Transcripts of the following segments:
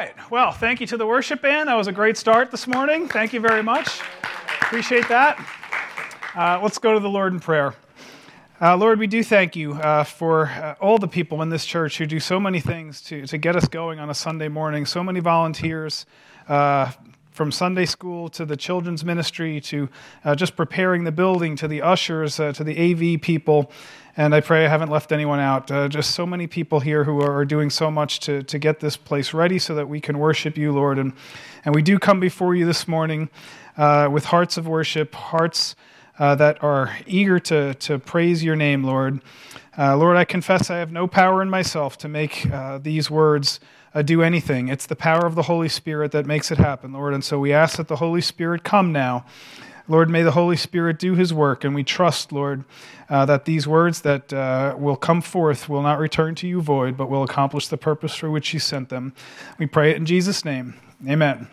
right. Well, thank you to the worship band. That was a great start this morning. Thank you very much. Appreciate that. Uh, let's go to the Lord in prayer. Uh, Lord, we do thank you uh, for uh, all the people in this church who do so many things to, to get us going on a Sunday morning, so many volunteers. Uh, from Sunday school to the children's ministry to uh, just preparing the building to the ushers to the AV people. And I pray I haven't left anyone out. Uh, just so many people here who are doing so much to, to get this place ready so that we can worship you, Lord. And, and we do come before you this morning uh, with hearts of worship, hearts uh, that are eager to, to praise your name, Lord. Uh, Lord, I confess I have no power in myself to make uh, these words uh, do anything. It's the power of the Holy Spirit that makes it happen, Lord. And so we ask that the Holy Spirit come now Lord, may the Holy Spirit do his work, and we trust, Lord, uh, that these words that uh, will come forth will not return to you void, but will accomplish the purpose for which you sent them. We pray it in Jesus' name. Amen.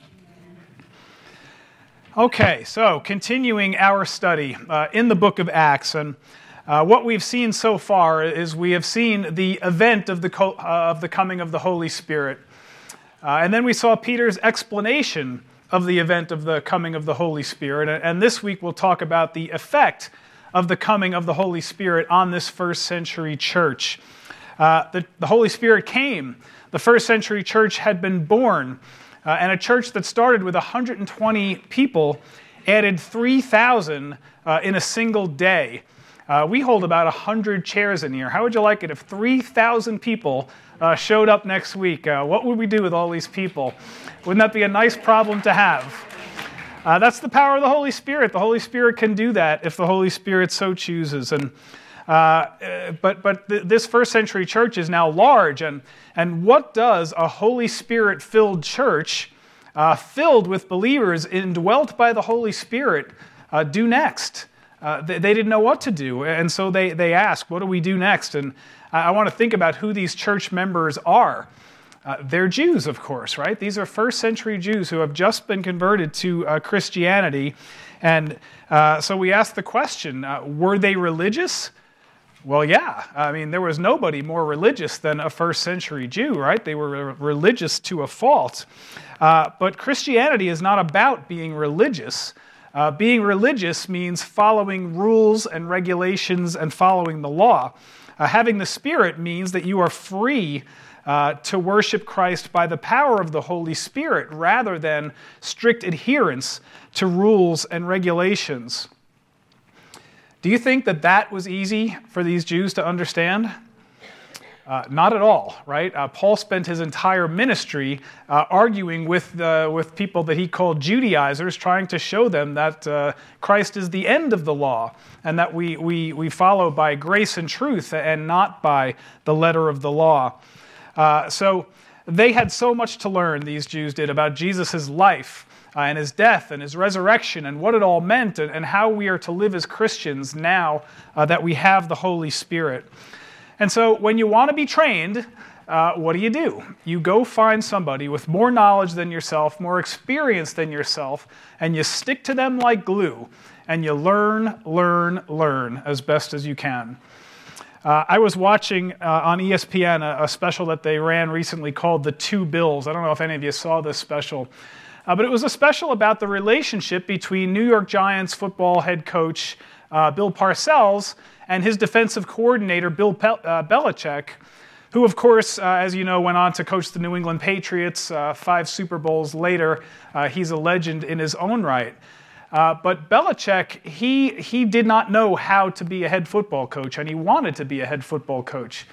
Okay, so continuing our study uh, in the book of Acts, and uh, what we've seen so far is we have seen the event of the, co- uh, of the coming of the Holy Spirit. Uh, and then we saw Peter's explanation of the event of the coming of the Holy Spirit. And this week we'll talk about the effect of the coming of the Holy Spirit on this first century church. Uh, the, the, Holy Spirit came. The first century church had been born, uh, and a church that started with 120 people added 3,000 uh, in a single day. Uh, we hold about 100 chairs in here. How would you like it if 3,000 people uh, showed up next week? Uh, what would we do with all these people? Wouldn't that be a nice problem to have? Uh, that's the power of the Holy Spirit. The Holy Spirit can do that if the Holy Spirit so chooses. And uh, but but th- this first century church is now large, and and what does a Holy Spirit filled church, uh, filled with believers, indwelt by the Holy Spirit, uh, do next? Uh, they, they, didn't know what to do, and so they they ask, "What do we do next?" And I, I want to think about who these church members are. Uh, they're Jews, of course, right? These are first century Jews who have just been converted to uh, Christianity. And uh, so we ask the question uh, were they religious? Well, yeah. I mean, there was nobody more religious than a first century Jew, right? They were religious to a fault. Uh, but Christianity is not about being religious. Uh, being religious means following rules and regulations and following the law. having the Spirit means that you are free uh, to worship Christ by the power of the Holy Spirit rather than strict adherence to rules and regulations. Do you think that that was easy for these Jews to understand? Uh, not at all, right? Uh, Paul spent his entire ministry uh, arguing with, with people that he called Judaizers, trying to show them that uh, Christ is the end of the law and that we, we, we follow by grace and truth and not by the letter of the law. Uh, so they had so much to learn, these Jews did, about Jesus' life uh, and his death and his resurrection and what it all meant and, and how we are to live as Christians now that we have the Holy Spirit. And so when you want to be trained, uh, what do you do? You go find somebody with more knowledge than yourself, more experience than yourself, and you stick to them like glue, and you learn, learn, learn as best as you can. Uh, I was watching uh, on ESPN a, a, special that they ran recently called The Two Bills. I don't know if any of you saw this special, uh, but it was a special about the relationship between New York Giants football head coach uh, Bill Parcells and his defensive coordinator Bill Pe- uh, Belichick, who, of course, uh, as you know, went on to coach the New England Patriots five Super Bowls later. he's a legend in his own right. Uh, but Belichick, he, he did not know how to be a head football coach, and he wanted to be a head football coach.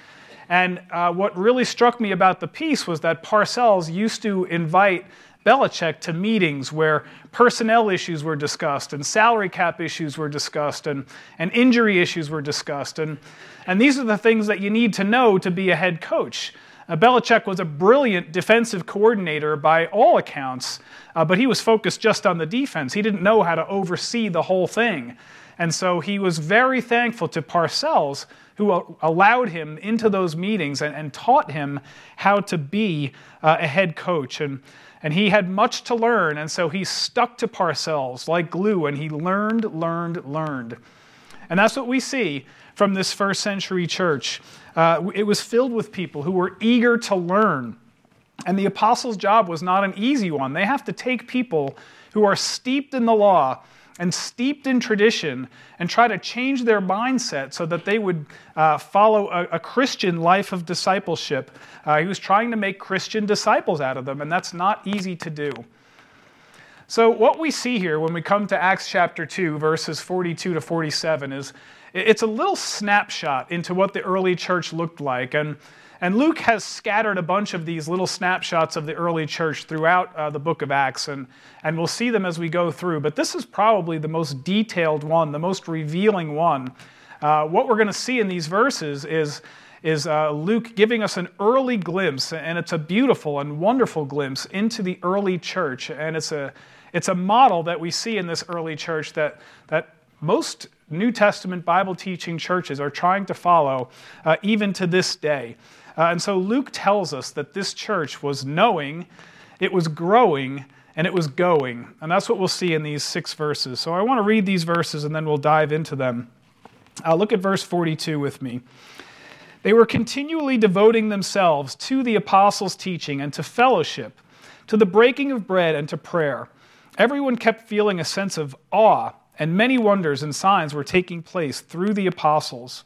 And uh, what really struck me about the piece was that Parcells used to invite Belichick to meetings where personnel issues were discussed and salary cap issues were discussed and, and injury issues were discussed. And, and these are the things that you need to know to be a head coach. Uh, Belichick was a brilliant defensive coordinator by all accounts, uh, but he was focused just on the defense. He didn't know how to oversee the whole thing. And so he was very thankful to Parcells, who allowed him into those meetings and, and taught him how to be uh, a head coach. And, and he had much to learn, and so he stuck to Parcells like glue, and he learned, learned, learned. And that's what we see from this first century church. Uh, it was filled with people who were eager to learn. And the apostles' job was not an easy one. They have to take people who are steeped in the law and steeped in tradition and try to change their mindset so that they would uh, follow a, a, Christian life of discipleship. Uh, he was trying to make Christian disciples out of them, and that's not easy to do. So, what we see here when we come to Acts chapter 2, verses 42 to 47, is it's a little snapshot into what the early church looked like. And and Luke has scattered a bunch of these little snapshots of the early church throughout uh, the book of Acts, and, and we'll see them as we go through. But this is probably the most detailed one, the most revealing one. Uh, what we're going to see in these verses is, is uh, Luke giving us an early glimpse, and it's a beautiful and wonderful glimpse into the early church. And it's a, it's a model that we see in this early church that, that most New Testament Bible teaching churches are trying to follow uh, even to this day. Uh, and so Luke tells us that this church was knowing, it was growing, and it was going. And that's what we'll see in these six verses. So I want to read these verses and then we'll dive into them. Uh, look at verse 42 with me. They were continually devoting themselves to the apostles' teaching and to fellowship, to the breaking of bread and to prayer. Everyone kept feeling a sense of awe, and many wonders and signs were taking place through the apostles.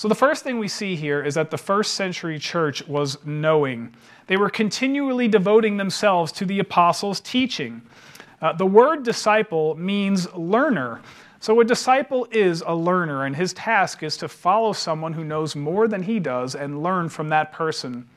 So, the first thing we see here is that the first century church was knowing. They were continually devoting themselves to the apostles' teaching. Uh, the word disciple means learner. So, a disciple is a learner, and his task is to follow someone who knows more than he does and learn from that person.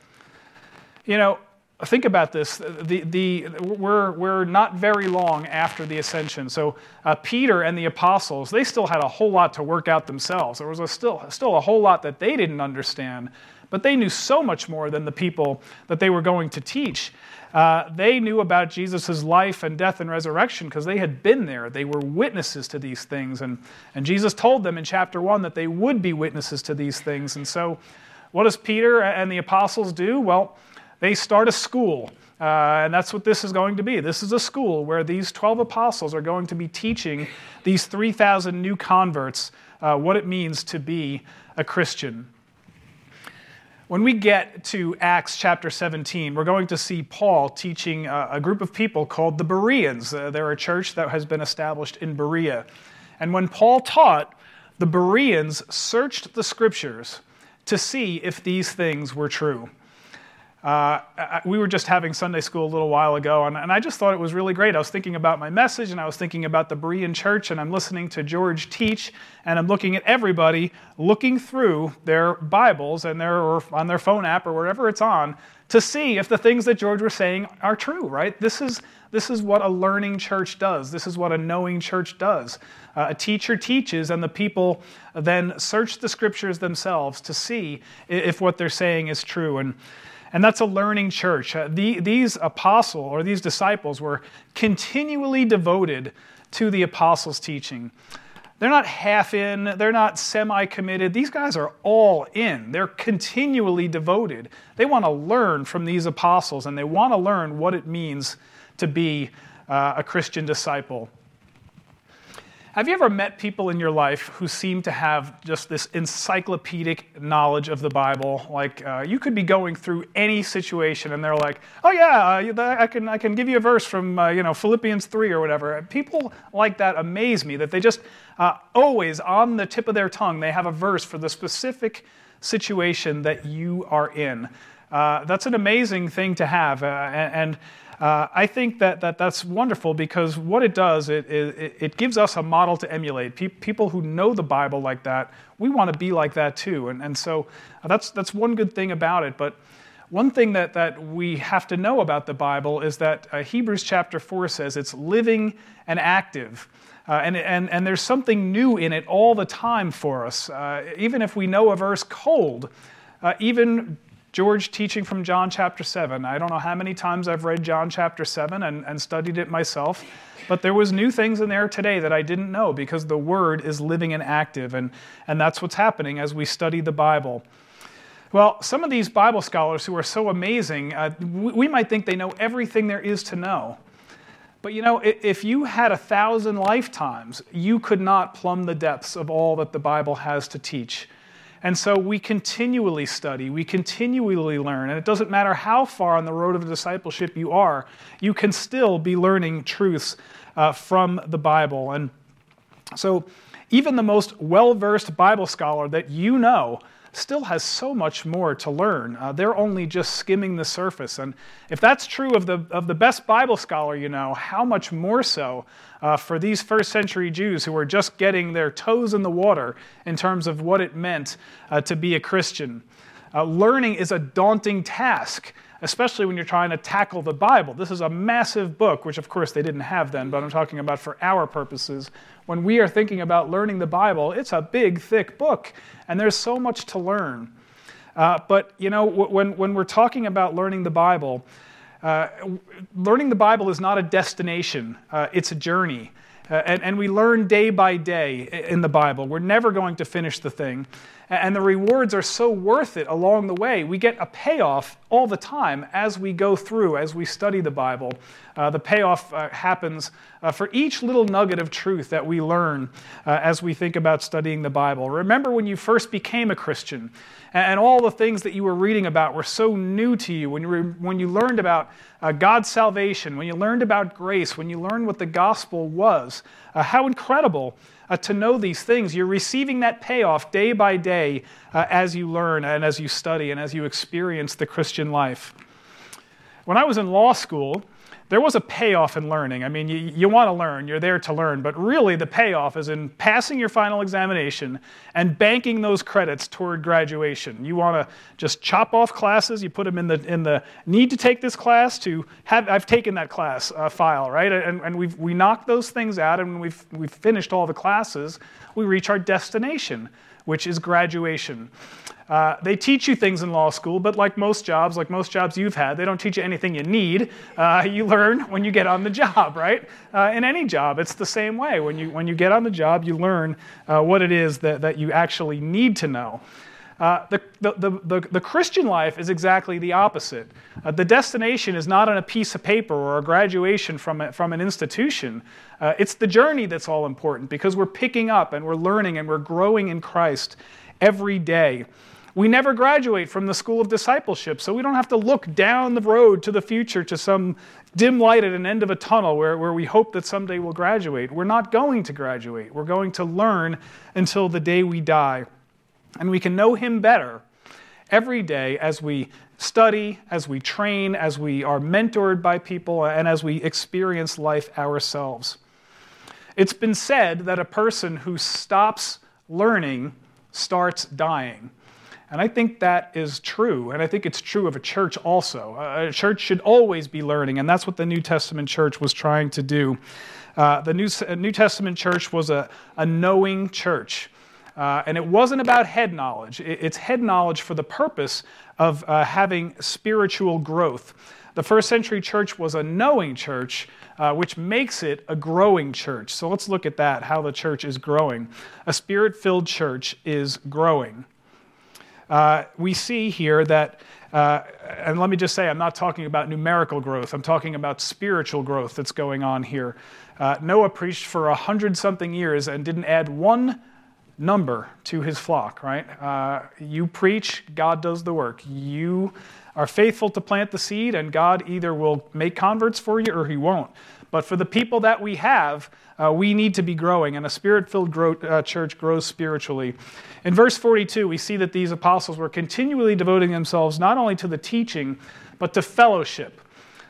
You know, think about this. The, the, we're, we're not very long after the ascension. So, uh, Peter and the apostles, they still had a whole lot to work out themselves. There was a still, still a whole lot that they didn't understand, but they knew so much more than the people that they were going to teach. Uh, they knew about Jesus' life and death and resurrection because they had been there. They were witnesses to these things. And, and Jesus told them in chapter 1 that they would be witnesses to these things. And so, what does Peter and the apostles do? Well, they start a school. Uh, and that's what this is going to be. This is a school where these 12 apostles are going to be teaching these 3,000 new converts uh, what it means to be a Christian. When we get to Acts chapter 17, we're going to see Paul teaching a, group of people called the Bereans. Uh, they're a church that has been established in Berea. And when Paul taught, the Bereans searched the scriptures to see if these things were true. Uh, we were just having Sunday school a little while ago, and, and, I just thought it was really great. I was thinking about my message, and I was thinking about the Berean church, and I'm listening to George teach, and I'm looking at everybody looking through their Bibles and their, or on their phone app or wherever it's on to see if the things that George was saying are true, right? This is, this is what a learning church does. This is what a knowing church does. Uh, a teacher teaches, and the people then search the scriptures themselves to see if what they're saying is true. And and that's a learning church. Uh, the, these apostles or these disciples were continually devoted to the apostles' teaching. They're not half in, they're not semi committed. These guys are all in. They're continually devoted. They want to learn from these apostles and they want to learn what it means to be uh, a Christian disciple. Have you ever met people in your life who seem to have just this encyclopedic knowledge of the Bible? Like uh, you could be going through any situation, and they're like, "Oh yeah, uh, I can I can give you a verse from uh, you know Philippians three or whatever." People like that amaze me that they just uh, always on the tip of their tongue they have a verse for the specific situation that you are in. Uh, that's an amazing thing to have, uh, and, and uh, I think that, that that's wonderful because what it does, it, it, it gives us a model to emulate. Pe- people who know the Bible like that, we want to be like that too. And, and so uh, that's, that's one good thing about it. But one thing that, that we have to know about the Bible is that uh, Hebrews chapter 4 says it's living and active. Uh, and, and, and there's something new in it all the time for us. Uh, even if we know a verse cold, uh, even George teaching from John chapter 7. I don't know how many times I've read John chapter 7 and, and studied it myself, but there was new things in there today that I didn't know because the Word is living and active, and, and that's what's happening as we study the Bible. Well, some of these Bible scholars who are so amazing, uh, we, we might think they know everything there is to know. But you know, if you had a thousand lifetimes, you could not plumb the depths of all that the Bible has to teach. And so we continually study, we continually learn, and it doesn't matter how far on the road of discipleship you are, you can still be learning truths uh, from the Bible. And so, even the most well versed Bible scholar that you know still has so much more to learn. Uh, they're only just skimming the surface. And if that's true of the, of the best Bible scholar you know, how much more so uh, for these first century Jews who were just getting their toes in the water in terms of what it meant uh, to be a Christian? Uh, learning is a daunting task especially when you're trying to tackle the Bible. This is a massive book, which of course they didn't have then, but I'm talking about for our purposes. When we are thinking about learning the Bible, it's a big, thick book, and there's so much to learn. Uh, but, you know, when, when we're talking about learning the Bible, uh, learning the Bible is not a destination, uh, it's a journey. Uh, and, and we learn day by day in the Bible. We're never going to finish the thing. And the rewards are so worth it along the way. We get a payoff all the time as we go through, as we study the Bible. Uh, the payoff uh, happens uh, for each little nugget of truth that we learn uh, as we think about studying the Bible. Remember when you first became a Christian and all the things that you were reading about were so new to you, when you, when you learned about uh, God's salvation, when you learned about grace, when you learned what the gospel was, uh, how incredible uh, to know these things. You're receiving that payoff day by day uh, as you learn and as you study and as you experience the Christian life. When I was in law school, there was a payoff in learning. I mean, you, you want to learn, you're there to learn, but really the payoff is in passing your final examination and banking those credits toward graduation. You want to just chop off classes, you put them in the, in the need to take this class to have, I've taken that class uh, file, right? And, and we've, we knock those things out, and when we've, we've finished all the classes, we reach our destination, which is graduation. Uh, they teach you things in law school, but like most jobs, like most jobs you've had, they don't teach you anything you need. Uh, you learn when you get on the job, right? Uh, in any job, it's the same way. When you, when you get on the job, you learn uh, what it is that, that you actually need to know. Uh, the, the, the, the, Christian life is exactly the opposite. Uh, the destination is not on a piece of paper or a graduation from, a, from an institution. It's the journey that's all important because we're picking up and we're learning and we're growing in Christ every day. We never graduate from the school of discipleship, so we don't have to look down the road to the future to some dim light at an end of a tunnel where, where we hope that someday we'll graduate. We're not going to graduate. We're going to learn until the day we die. And we can know Him better every day as we study, as we train, as we are mentored by people, and as we experience life ourselves. It's been said that a person who stops learning starts dying. And I think that is true. And I think it's true of a church also. A church should always be learning, and that's what the New Testament church was trying to do. Uh, the New, New Testament church was a, a knowing church. Uh, and it wasn't about head knowledge, it's head knowledge for the purpose of uh, having spiritual growth. The first century church was a knowing church, uh, which makes it a growing church. So let's look at that, how the church is growing. A spirit filled church is growing uh, we see here that, uh, and let me just say, I'm not talking about numerical growth, I'm talking about spiritual growth that's going on here. Uh, Noah preached for a hundred something years and didn't add one number to his flock, right? Uh, you preach, God does the work. You are faithful to plant the seed, and God either will make converts for you or he won't. But for the people that we have, uh, we need to be growing, and a spirit filled uh, church grows spiritually. In verse 42, we see that these apostles were continually devoting themselves not only to the teaching, but to fellowship.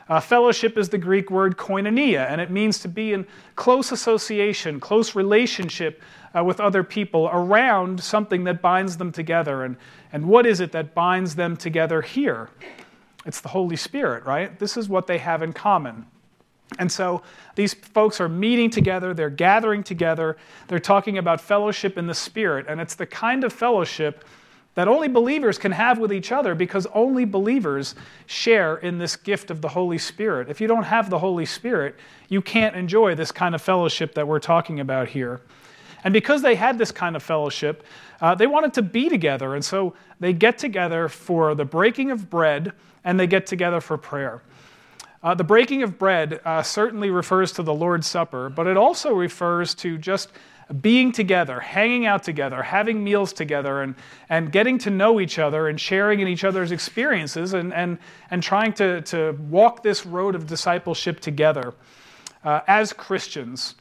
Uh, fellowship is the Greek word koinonia, and it means to be in close association, close relationship uh, with other people around something that binds them together. And, and what is it that binds them together here? It's the Holy Spirit, right? This is what they have in common. And so these folks are meeting together, they're gathering together, they're talking about fellowship in the Spirit, and it's the kind of fellowship that only believers can have with each other because only believers share in this gift of the Holy Spirit. If you don't have the Holy Spirit, you can't enjoy this kind of fellowship that we're talking about here. And because they had this kind of fellowship, uh, they wanted to be together. And so they get together for the breaking of bread and they get together for prayer. Uh, the breaking of bread uh, certainly refers to the Lord's Supper, but it also refers to just being together, hanging out together, having meals together, and, and getting to know each other and sharing in each other's experiences and, and, and trying to, to walk this road of discipleship together uh, as Christians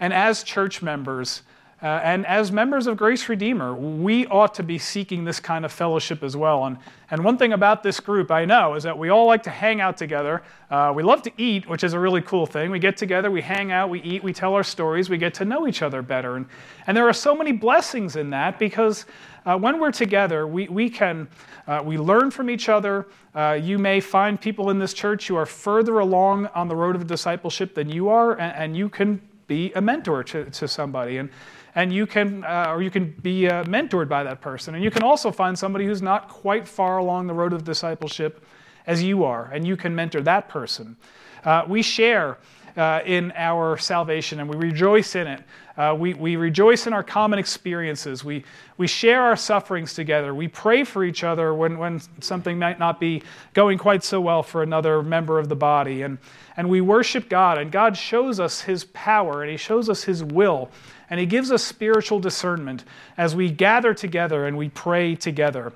and as church members uh, and as members of Grace Redeemer, we ought to be seeking this kind of fellowship as well. And, and one thing about this group I know is that we all like to hang out together. Uh, we love to eat, which is a really cool thing. We get together, we hang out, we eat, we tell our stories, we get to know each other better. And, and there are so many blessings in that because uh, when we're together, we, we can uh, we learn from each other. Uh, you may find people in this church who are further along on the road of discipleship than you are, and, and you can be a mentor to, to somebody. And, and you can, uh, or you can be uh, mentored by that person. And you can also find somebody who's not quite far along the road of discipleship as you are, and you can mentor that person. Uh, we share uh, in our salvation and we rejoice in it. Uh, we, we rejoice in our common experiences. We, we share our sufferings together. We pray for each other when, when something might not be going quite so well for another member of the body. And, and we worship God, and God shows us His power and He shows us His will and He gives us spiritual discernment as we gather together and we pray together.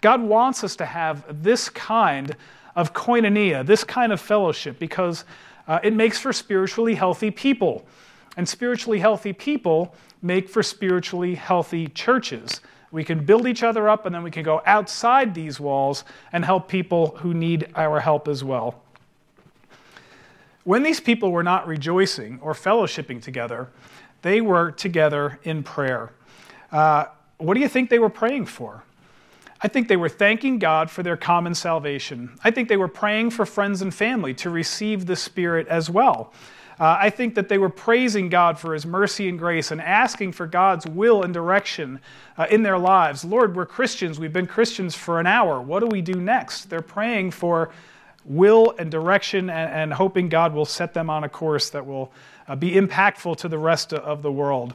God wants us to have this kind of koinonia, this kind of fellowship, because uh, it makes for spiritually healthy people. And spiritually healthy people make for spiritually healthy churches. We can build each other up, and then we can go outside these walls and help people who need our help as well. When these people were not rejoicing or fellowshipping together, they were together in prayer. Uh, what do you think they were praying for? I think they were thanking God for their common salvation. I think they were praying for friends and family to receive the Spirit as well. Uh, I think that they were praising God for His mercy and grace and asking for God's will and direction uh, in their lives. Lord, we're Christians. We've been Christians for an hour. What do we do next? They're praying for will and direction and, and hoping God will set them on a course that will uh, be impactful to the rest of the world.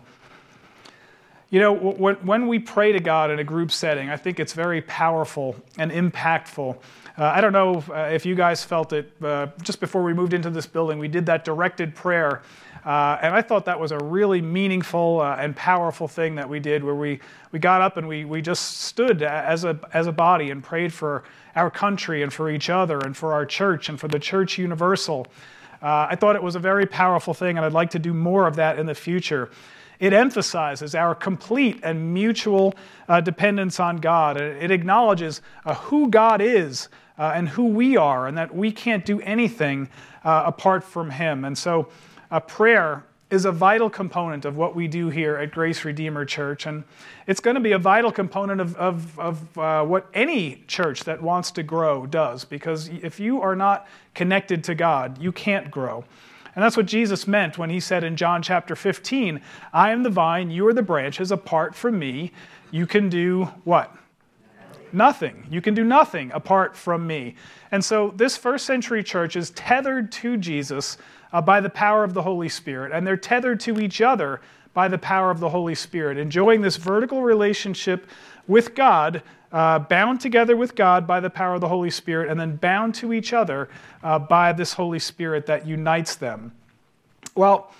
You know, when, when we pray to God in a group setting, I think it's very powerful and impactful. Uh, I don't know if, uh, if, you guys felt it uh, just before we moved into this building. We did that directed prayer. Uh, and I thought that was a really meaningful uh, and powerful thing that we did, where we, we got up and we, we just stood as a, as a body and prayed for our country and for each other and for our church and for the church universal. Uh, I thought it was a very powerful thing, and I'd like to do more of that in the future. It emphasizes our complete and mutual uh, dependence on God. It acknowledges uh, who God is uh, and who we are, and that we can't do anything uh, apart from Him. And so, uh, prayer is a vital component of what we do here at Grace Redeemer Church. And it's going to be a vital component of, of, of uh, what any church that wants to grow does. Because if you are not connected to God, you can't grow. And that's what Jesus meant when he said in John chapter 15, I am the vine, you are the branches. Apart from me, you can do what? Nothing. You can do nothing apart from me. And so this first century church is tethered to Jesus uh, by the power of the Holy Spirit, and they're tethered to each other by the power of the Holy Spirit, enjoying this vertical relationship with God, uh, bound together with God by the power of the Holy Spirit, and then bound to each other uh, by this Holy Spirit that unites them. Well,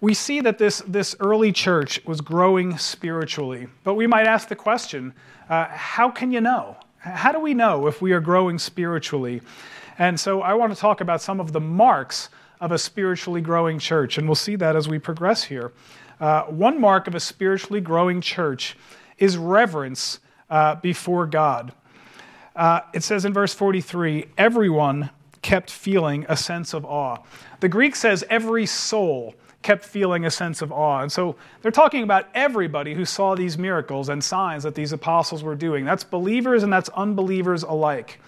we see that this, this early church was growing spiritually, but we might ask the question uh, how can you know? How do we know if we are growing spiritually? And so I want to talk about some of the marks of a spiritually growing church, and we'll see that as we progress here. Uh, one mark of a spiritually growing church is reverence uh, before God. Uh, it says in verse 43 everyone kept feeling a sense of awe. The Greek says every soul kept feeling a sense of awe. And so they're talking about everybody who saw these miracles and signs that these apostles were doing. That's believers and that's unbelievers alike.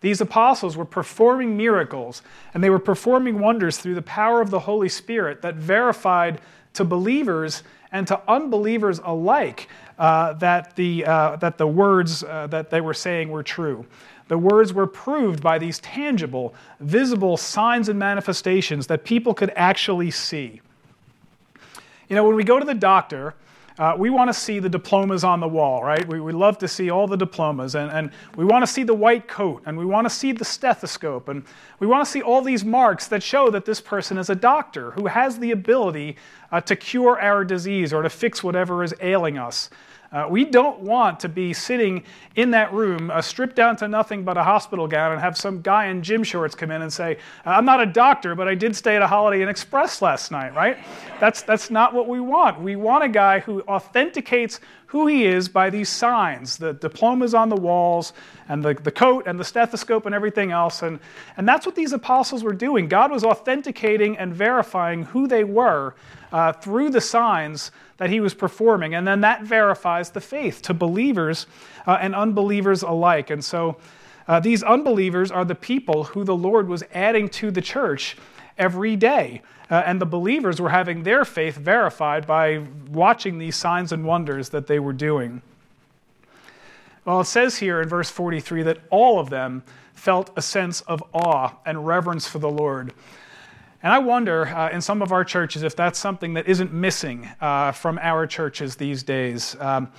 These apostles were performing miracles, and they were performing wonders through the power of the Holy Spirit that verified to believers and to unbelievers alike uh, that, the, uh, that the words uh, that they were saying were true. The words were proved by these tangible, visible signs and manifestations that people could actually see. You know, when we go to the doctor, uh, we want to see the diplomas on the wall, right? We, we love to see all the diplomas, and, and we want to see the white coat, and we want to see the stethoscope, and we want to see all these marks that show that this person is a doctor who has the ability uh, to cure our disease or to fix whatever is ailing us. Uh, we don't want to be sitting in that room, uh, stripped down to nothing but a hospital gown, and have some guy in gym shorts come in and say, I'm not a doctor, but I did stay at a Holiday Inn Express last night, right? That's, that's not what we want. We want a guy who authenticates who he is by these signs the diplomas on the walls, and the, the coat, and the stethoscope, and everything else. And, and that's what these apostles were doing. God was authenticating and verifying who they were uh, through the signs that he was performing. And then that verifies the faith to believers uh, and unbelievers alike. And so uh, these unbelievers are the people who the Lord was adding to the church every day. Uh, and the believers were having their faith verified by watching these signs and wonders that they were doing. Well, it says here in verse 43 that all of them felt a sense of awe and reverence for the Lord. And I wonder uh, in some of our churches if that's something that isn't missing uh, from our churches these days. Um,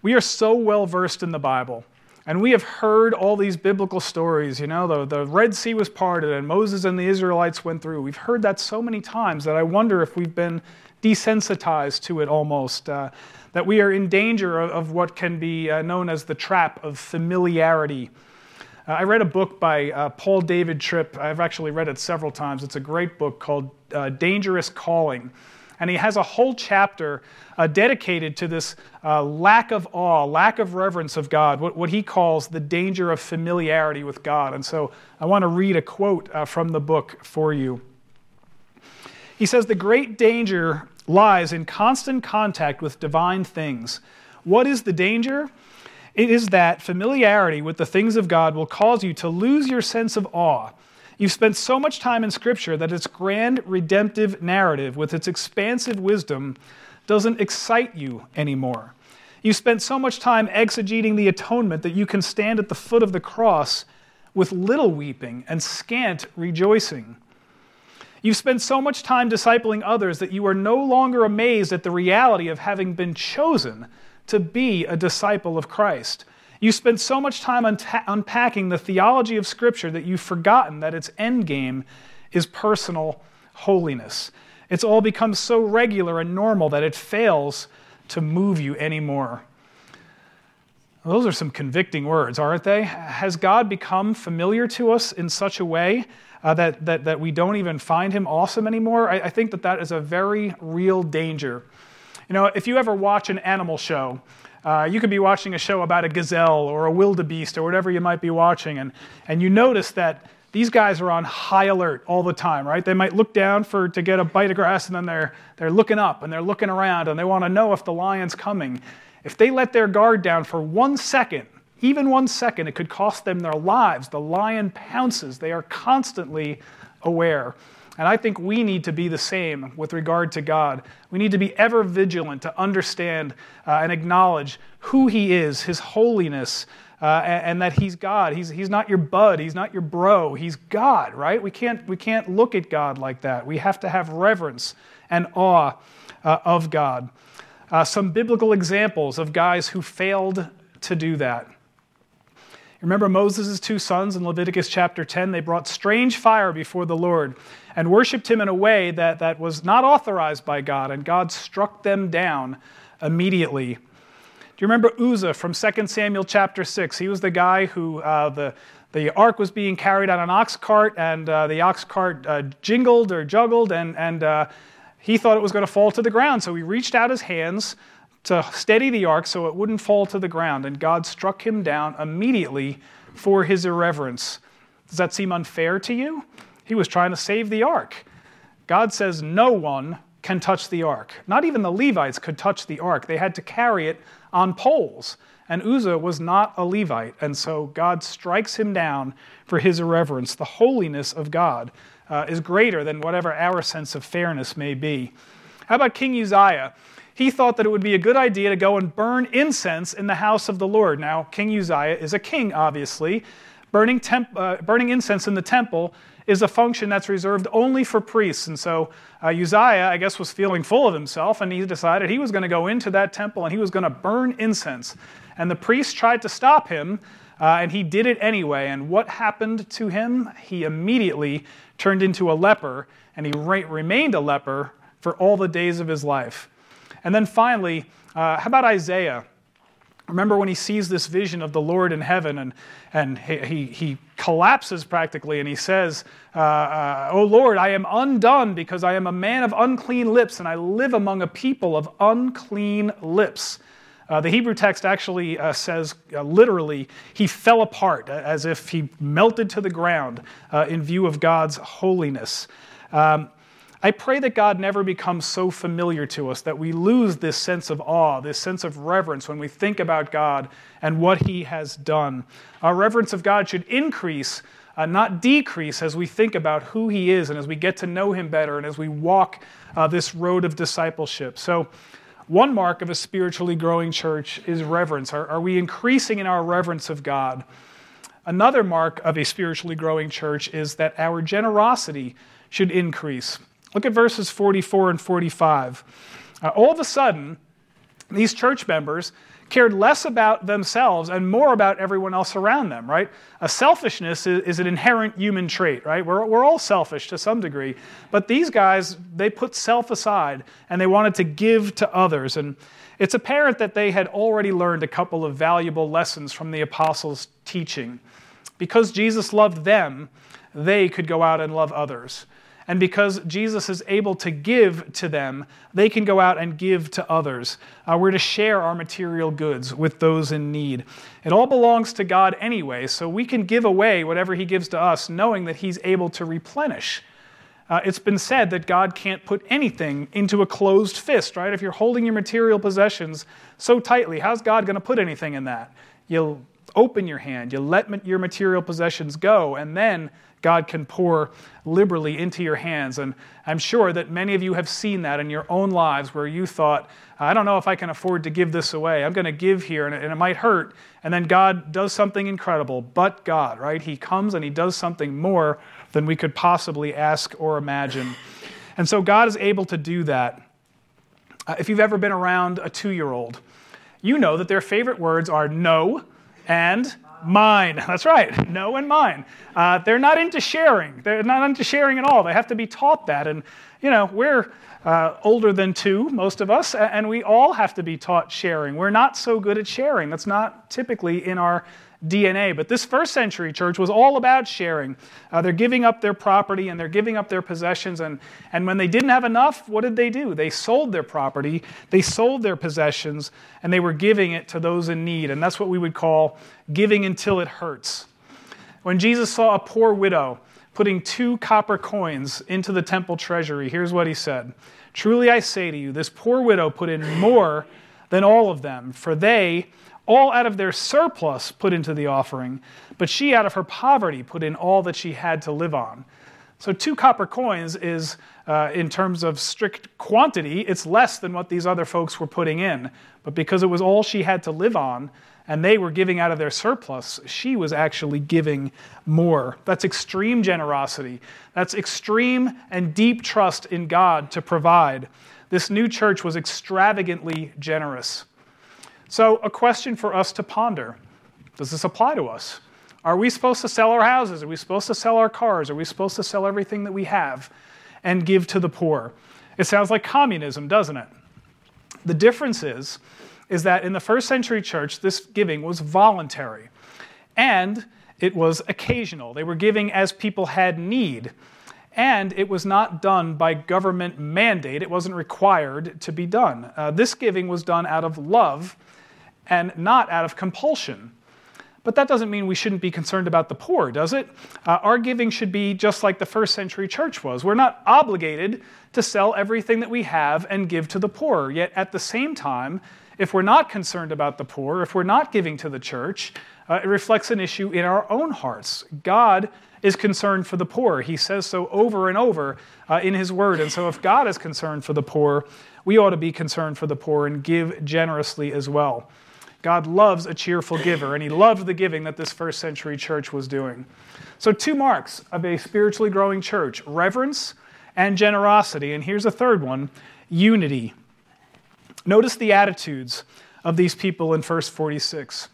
we are so well versed in the Bible. And we have heard all these biblical stories. You know, the, the Red Sea was parted and Moses and the Israelites went through. We've heard that so many times that I wonder if we've been desensitized to it almost. Uh, that we are in danger of, of what can be uh, known as the trap of familiarity. Uh, I read a book by uh, Paul David Tripp. I've actually read it several times. It's a great book called uh, Dangerous Calling. And he has a whole chapter uh, dedicated to this uh, lack of awe, lack of reverence of God, what, what he calls the danger of familiarity with God. And so I want to read a quote uh, from the book for you. He says, The great danger lies in constant contact with divine things. What is the danger? It is that familiarity with the things of God will cause you to lose your sense of awe. You've spent so much time in Scripture that its grand redemptive narrative, with its expansive wisdom, doesn't excite you anymore. You've spent so much time exegeting the atonement that you can stand at the foot of the cross with little weeping and scant rejoicing. You've spent so much time discipling others that you are no longer amazed at the reality of having been chosen to be a disciple of Christ. You spend so much time unta- unpacking the theology of Scripture that you've forgotten that its end game is personal holiness. It's all become so regular and normal that it fails to move you anymore. Those are some convicting words, aren't they? Has God become familiar to us in such a way uh, that, that, that we don't even find him awesome anymore? I, I think that that is a very real danger you know, if you ever watch an animal show, uh, you could be watching a show about a gazelle or a wildebeest or whatever you might be watching, and, and you notice that these guys are on high alert all the time, right? They might look down for, to get a bite of grass, and then they're, they're looking up and they're looking around and they want to know if the lion's coming. If they let their guard down for one second, even one second, it could cost them their lives. The lion pounces. They are constantly aware. And I think we need to be the same with regard to God. We need to be ever vigilant to understand uh, and acknowledge who He is, His holiness, uh, and, and, that He's God. He's, he's not your bud, He's not your bro, He's God, right? We can't, we can't look at God like that. We have to have reverence and awe uh, of God. Uh, some biblical examples of guys who failed to do that. Remember Moses' two sons in Leviticus chapter 10? They brought strange fire before the Lord and worshiped him in a way that, that was not authorized by God, and God struck them down immediately. Do you remember Uzzah from 2 Samuel chapter 6? He was the guy who uh, the, the ark was being carried on an ox cart, and uh, the ox cart uh, jingled or juggled, and, and uh, he thought it was going to fall to the ground. So he reached out his hands to steady the ark so it wouldn't fall to the ground, and God struck him down immediately for his irreverence. Does that seem unfair to you? He was trying to save the ark. God says no one can touch the ark. Not even the Levites could touch the ark. They had to carry it on poles. And Uzzah was not a Levite. And so God strikes him down for his irreverence. The holiness of God uh, is greater than whatever our sense of fairness may be. How about King Uzziah? He thought that it would be a good idea to go and burn incense in the house of the Lord. Now, King Uzziah is a king, obviously. Burning, temp, uh, burning incense in the temple is a function that's reserved only for priests. And so uh, Uzziah, I guess, was feeling full of himself, and he decided he was going to go into that temple and he was going to burn incense. And the priests tried to stop him, uh, and he did it anyway. And what happened to him? He immediately turned into a leper, and he re- remained a leper for all the days of his life. And then finally, uh, how about Isaiah? Remember when he sees this vision of the Lord in heaven and, and he, he, collapses practically and he says, uh, uh, Oh Lord, I am undone because I am a man of unclean lips and I live among a people of unclean lips. Uh, the Hebrew text actually uh, says uh, literally, he fell apart as if he melted to the ground uh, in view of God's holiness. Um, I pray that God never becomes so familiar to us that we lose this sense of awe, this sense of reverence when we think about God and what He has done. Our reverence of God should increase, uh, not decrease, as we think about who He is and as we get to know Him better and as we walk uh, this road of discipleship. So, one mark of a spiritually growing church is reverence. Are, are we increasing in our reverence of God? Another mark of a spiritually growing church is that our generosity should increase. Look at verses 44 and 45. Uh, all of a sudden, these church members cared less about themselves and more about everyone else around them, right? A selfishness is, is, an inherent human trait, right? We're, we're all selfish to some degree. But these guys, they put self aside and they wanted to give to others. And it's apparent that they had already learned a couple of valuable lessons from the apostles' teaching. Because Jesus loved them, they could go out and love others. And because Jesus is able to give to them, they can go out and give to others. Uh, we're to share our material goods with those in need. It all belongs to God anyway, so we can give away whatever He gives to us, knowing that He's able to replenish. Uh, it's been said that God can't put anything into a closed fist, right? If you're holding your material possessions so tightly, how's God going to put anything in that? You'll open your hand, you let your material possessions go, and then God can pour liberally into your hands. And I'm sure that many of you have seen that in your own lives where you thought, I don't know if I can afford to give this away. I'm going to give here and it, might hurt. And then God does something incredible. But God, right? He comes and He does something more than we could possibly ask or imagine. And so God is able to do that. Uh, if you've ever been around a two year old, you know that their favorite words are no and Mine. That's right. No and mine. Uh, they're not into sharing. They're not into sharing at all. They have to be taught that. And, you know, we're uh, older than two, most of us, and we all have to be taught sharing. We're not so good at sharing. That's not typically in our DNA. But this first century church was all about sharing. Uh, they're giving up their property and they're giving up their possessions. And, and when they didn't have enough, what did they do? They sold their property, they sold their possessions, and they were giving it to those in need. And that's what we would call giving until it hurts. When Jesus saw a poor widow putting two copper coins into the temple treasury, here's what he said Truly I say to you, this poor widow put in more than all of them, for they all out of their surplus put into the offering, but she out of her poverty put in all that she had to live on. So, two copper coins is, uh, in terms of strict quantity, it's less than what these other folks were putting in. But because it was all she had to live on, and they were giving out of their surplus, she was actually giving more. That's extreme generosity. That's extreme and deep trust in God to provide. This new church was extravagantly generous. So, a question for us to ponder Does this apply to us? Are we supposed to sell our houses? Are we supposed to sell our cars? Are we supposed to sell everything that we have and give to the poor? It sounds like communism, doesn't it? The difference is, is that in the first century church, this giving was voluntary and it was occasional. They were giving as people had need. And it was not done by government mandate, it wasn't required to be done. Uh, this giving was done out of love and not out of compulsion. But that doesn't mean we shouldn't be concerned about the poor, does it? Uh, our giving should be just like the first century church was. We're not obligated to sell everything that we have and give to the poor. Yet at the same time, if we're not concerned about the poor, if we're not giving to the church, uh, it reflects an issue in our own hearts. God is concerned for the poor. He says so over and over uh, in his word. And so, if God is concerned for the poor, we ought to be concerned for the poor and give generously as well. God loves a cheerful giver, and he loved the giving that this first century church was doing. So, two marks of a spiritually growing church reverence and generosity. And here's a third one unity. Notice the attitudes of these people in verse 46.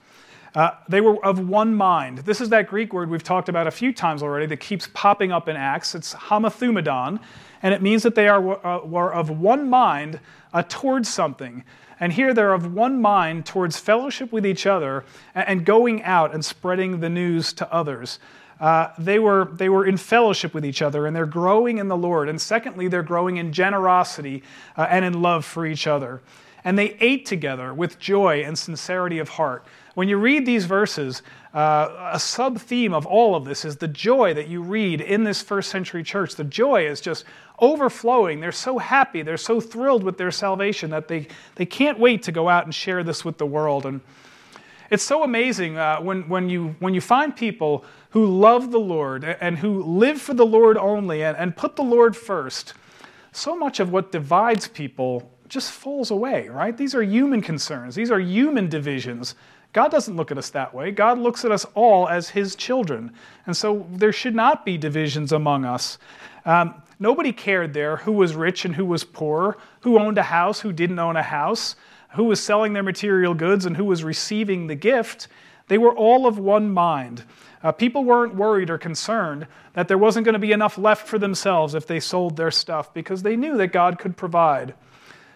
Uh, they were of one mind. This is that Greek word we've talked about a few times already that keeps popping up in Acts. It's homothumadon, and it means that they are, uh, were of one mind uh, towards something. And here they're of one mind towards fellowship with each other and, and going out and spreading the news to others. Uh, they, were, they were in fellowship with each other and they're growing in the Lord. And secondly, they're growing in generosity uh, and in love for each other. And they ate together with joy and sincerity of heart when you read these verses, uh, a sub theme of all of this is the joy that you read in this first century church. The joy is just overflowing. They're so happy, they're so thrilled with their salvation that they, they can't wait to go out and share this with the world. And it's so amazing uh, when, when, you, when you find people who love the Lord and who live for the Lord only and, and put the Lord first. So much of what divides people just falls away, right? These are human concerns, these are human divisions God doesn't look at us that way. God looks at us all as His children. And so there should not be divisions among us. Um, nobody cared there who was rich and who was poor, who owned a house, who didn't own a house, who was selling their material goods, and who was receiving the gift. They were all of one mind. Uh, people weren't worried or concerned that there wasn't going to be enough left for themselves if they sold their stuff because they knew that God could provide.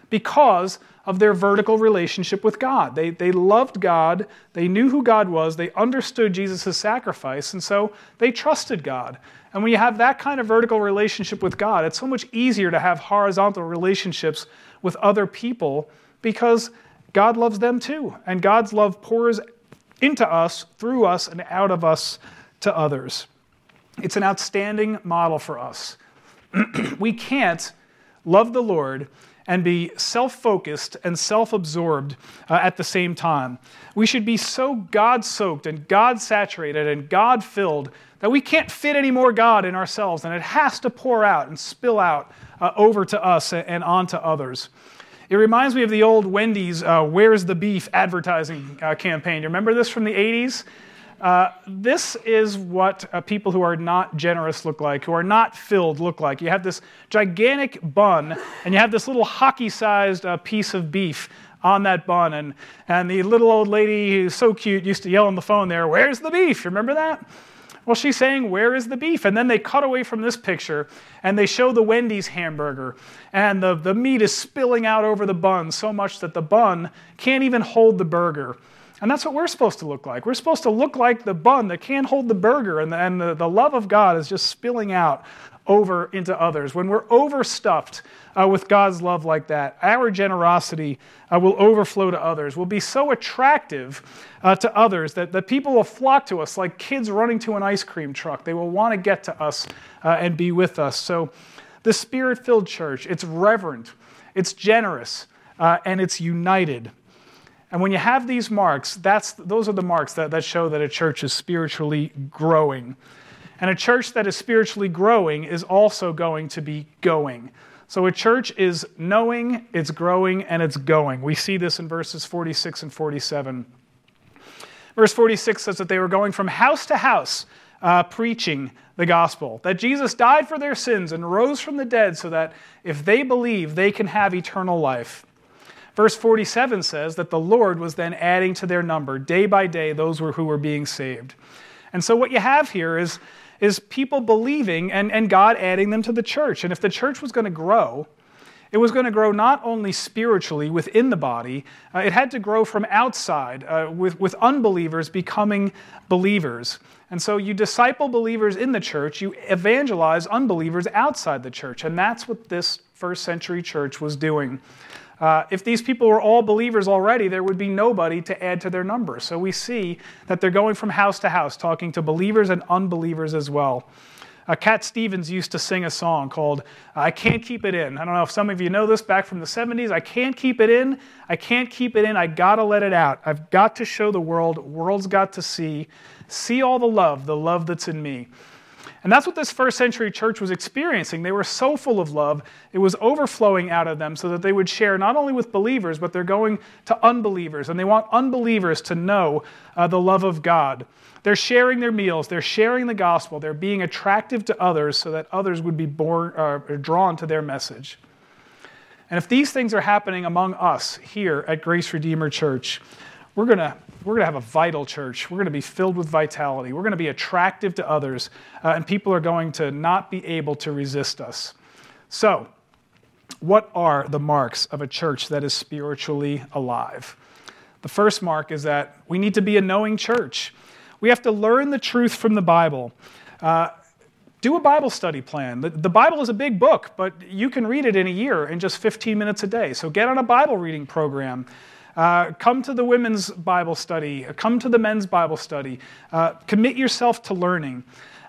Because of their vertical relationship with God. They, they loved God, they knew who God was, they understood Jesus' sacrifice, and so they trusted God. And when you have that kind of vertical relationship with God, it's so much easier to have horizontal relationships with other people because God loves them too. And God's love pours into us, through us, and out of us to others. It's an outstanding model for us. we can't love the Lord and be self focused and self absorbed uh, at the same time. We should be so God soaked and God saturated and God filled that we can't fit any more God in ourselves, and it has to pour out and spill out uh, over to us and onto others. It reminds me of the old Wendy's uh, Where's the Beef advertising uh, campaign. You remember this from the 80s? Uh, this is what uh, people who are not generous look like, who are not filled look like. You have this gigantic bun, and you have this little hockey sized uh, piece of beef on that bun. And, and the little old lady who's so cute used to yell on the phone there, Where's the beef? Remember that? Well, she's saying, Where is the beef? And then they cut away from this picture and they show the Wendy's hamburger. And the, the meat is spilling out over the bun so much that the bun can't even hold the burger. And that's what we're supposed to look like. We're supposed to look like the bun that can't hold the burger, and the, and the, the love of God is just spilling out over into others. When we're overstuffed uh, with God's love like that, our generosity uh, will overflow to others, will be so attractive uh, to others that, that people will flock to us like kids running to an ice cream truck. They will want to get to us uh, and be with us. So, the spirit filled church, it's reverent, it's generous, uh, and it's united. And when you have these marks, that's, those are the marks that, that show that a church is spiritually growing. And a church that is spiritually growing is also going to be going. So a church is knowing, it's growing, and it's going. We see this in verses 46 and 47. Verse 46 says that they were going from house to house uh, preaching the gospel, that Jesus died for their sins and rose from the dead so that if they believe, they can have eternal life. Verse 47 says that the Lord was then adding to their number day by day those who were being saved. And so what you have here is, is people believing and, and God adding them to the church. And if the church was going to grow, it was going to grow not only spiritually within the body, uh, it had to grow from outside, uh, with, with unbelievers becoming believers. And so you disciple believers in the church, you evangelize unbelievers outside the church. And that's what this first century church was doing. Uh, if these people were all believers already, there would be nobody to add to their number. So we see that they're going from house to house, talking to believers and unbelievers as well. Uh, Cat Stevens used to sing a song called I Can't Keep It In. I don't know if some of you know this back from the 70s. I can't keep it in. I can't keep it in. I gotta let it out. I've got to show the world. World's got to see. See all the love, the love that's in me. And that's what this first century church was experiencing. They were so full of love, it was overflowing out of them so that they would share not only with believers, but they're going to unbelievers. And they want unbelievers to know uh, the love of God. They're sharing their meals, they're sharing the gospel, they're being attractive to others so that others would be born, uh, drawn to their message. And if these things are happening among us here at Grace Redeemer Church, we're going to we're going to have a vital church. We're going to be filled with vitality. We're going to be attractive to others, uh, and people are going to not be able to resist us. So, what are the marks of a church that is spiritually alive? The first mark is that we need to be a knowing church. We have to learn the truth from the Bible. Uh, do a Bible study plan. The, the, Bible is a big book, but you can read it in a year in just 15 minutes a day. So get on a Bible reading program. Uh, come to the women's Bible study. Come to the men's Bible study. Uh, commit yourself to learning.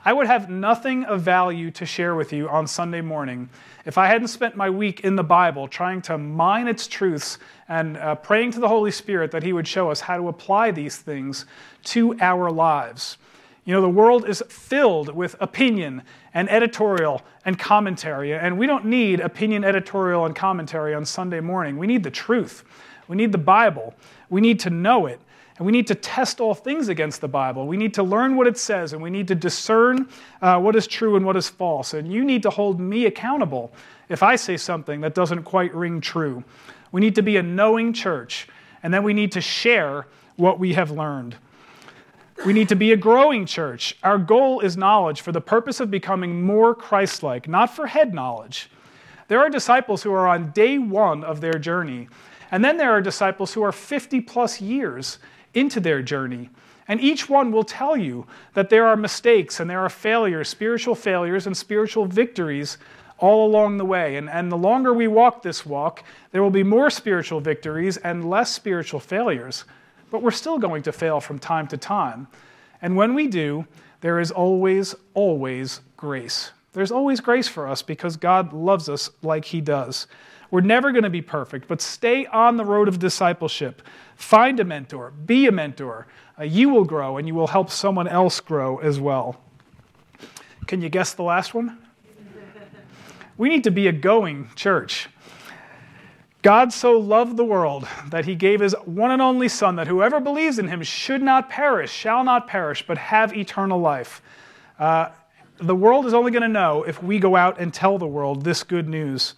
I would have nothing of value to share with you on Sunday morning if I hadn't spent my week in the Bible trying to mine its truths and uh, praying to the Holy Spirit that He would show us how to apply these things to our lives. You know, the world is filled with opinion and editorial and commentary, and we don't need opinion, editorial, and commentary on Sunday morning. We need the truth. We need the Bible. We need to know it. And we need to test all things against the Bible. We need to learn what it says, and we need to discern uh, what is true and what is false. And you need to hold me accountable if I say something that doesn't quite ring true. We need to be a knowing church, and then we need to share what we have learned. We need to be a growing church. Our goal is knowledge for the purpose of becoming more Christ like, not for head knowledge. There are disciples who are on day one of their journey, and then there are disciples who are 50 plus years into their journey. And each one will tell you that there are mistakes and there are failures, spiritual failures and spiritual victories all along the way. And, and the longer we walk this walk, there will be more spiritual victories and less spiritual failures. But we're still going to fail from time to time. And when we do, there is always, always grace. There's always grace for us because God loves us like He does. We're never going to be perfect, but stay on the road of discipleship. Find a mentor, be a mentor. Uh, you will grow and you will help someone else grow as well. Can you guess the last one? we need to be a going church. God so loved the world that he gave his one and only Son, that whoever believes in him should not perish, shall not perish, but have eternal life. Uh, the world is only going to know if we go out and tell the world this good news.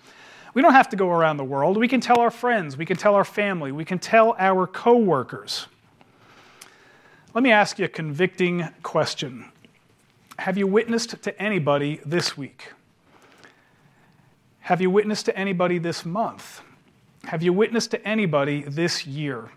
We don't have to go around the world. We can tell our friends, we can tell our family, we can tell our coworkers. Let me ask you a convicting question. Have you witnessed to anybody this week? Have you witnessed to anybody this month? Have you witnessed to anybody this year?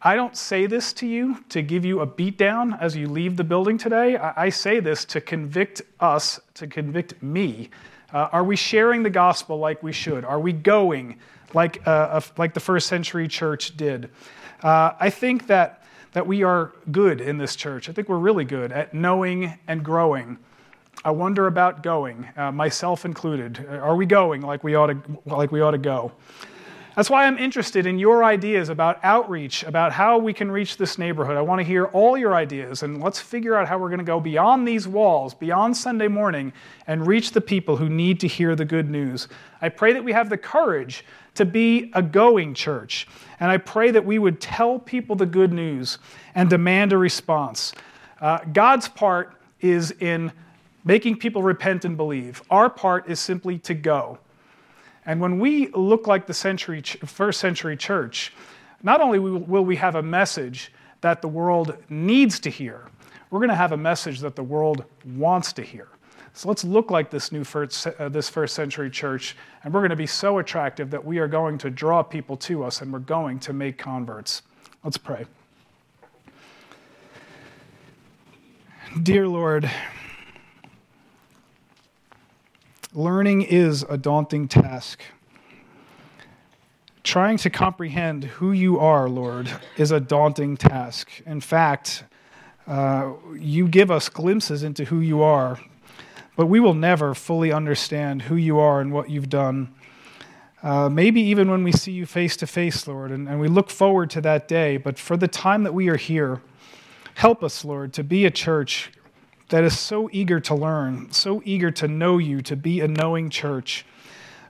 I don't say this to you to give you a beatdown as you leave the building today. I say this to convict us, to convict me uh, are we sharing the gospel like we should? Are we going like, uh, like the first century church did? Uh, I think that, that we are good in this church. I think we're really good at knowing and growing. I wonder about going, uh, myself included. Are we going like we ought to, like we ought to go? That's why I'm interested in your ideas about outreach, about how we can reach this neighborhood. I want to hear all your ideas, and let's figure out how we're going to go beyond these walls, beyond Sunday morning, and reach the people who need to hear the good news. I pray that we have the courage to be a going church, and I pray that we would tell people the good news and demand a response. Uh, God's part is in making people repent and believe, our part is simply to go. And when we look like the century, first century church, not only will we have a message that the world needs to hear, we're going to have a message that the world wants to hear. So let's look like this new first, uh, this first century church, and we're going to be so attractive that we are going to draw people to us and we're going to make converts. Let's pray. Dear Lord, Learning is a daunting task. Trying to comprehend who you are, Lord, is a daunting task. In fact, uh, you give us glimpses into who you are, but we will never fully understand who you are and what you've done. Uh, maybe even when we see you face to face, Lord, and, and we look forward to that day. But for the time that we are here, help us, Lord, to be a church that is so eager to learn, so eager to know you, to be a knowing church.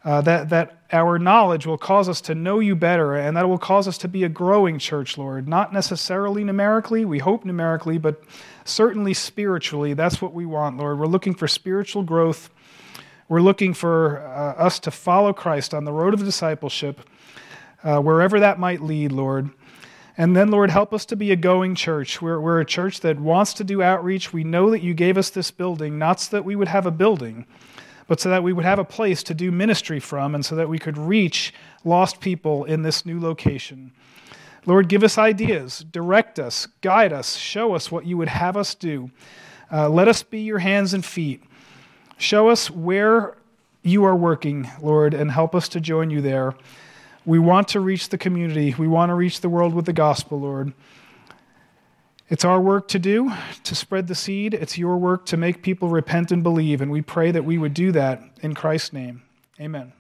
Uh, that, that our knowledge will cause us to know you better, and that will cause us to be a growing church, Lord. Not necessarily numerically, we hope numerically, but certainly spiritually. That's what we want, Lord. We're looking for spiritual growth. We're looking for uh, us to follow Christ on the road of discipleship, uh, wherever that might lead, Lord. And then, Lord, help us to be a going church. We're, we're a church that wants to do outreach. We know that you gave us this building, not so that we would have a building, but so that we would have a place to do ministry from and so that we could reach lost people in this new location. Lord, give us ideas, direct us, guide us, show us what you would have us do. Uh, let us be your hands and feet. Show us where you are working, Lord, and help us to join you there. We want to reach the community. We want to reach the world with the gospel, Lord. It's our work to do, to spread the seed. It's your work to make people repent and believe. And we pray that we would do that in Christ's name. Amen.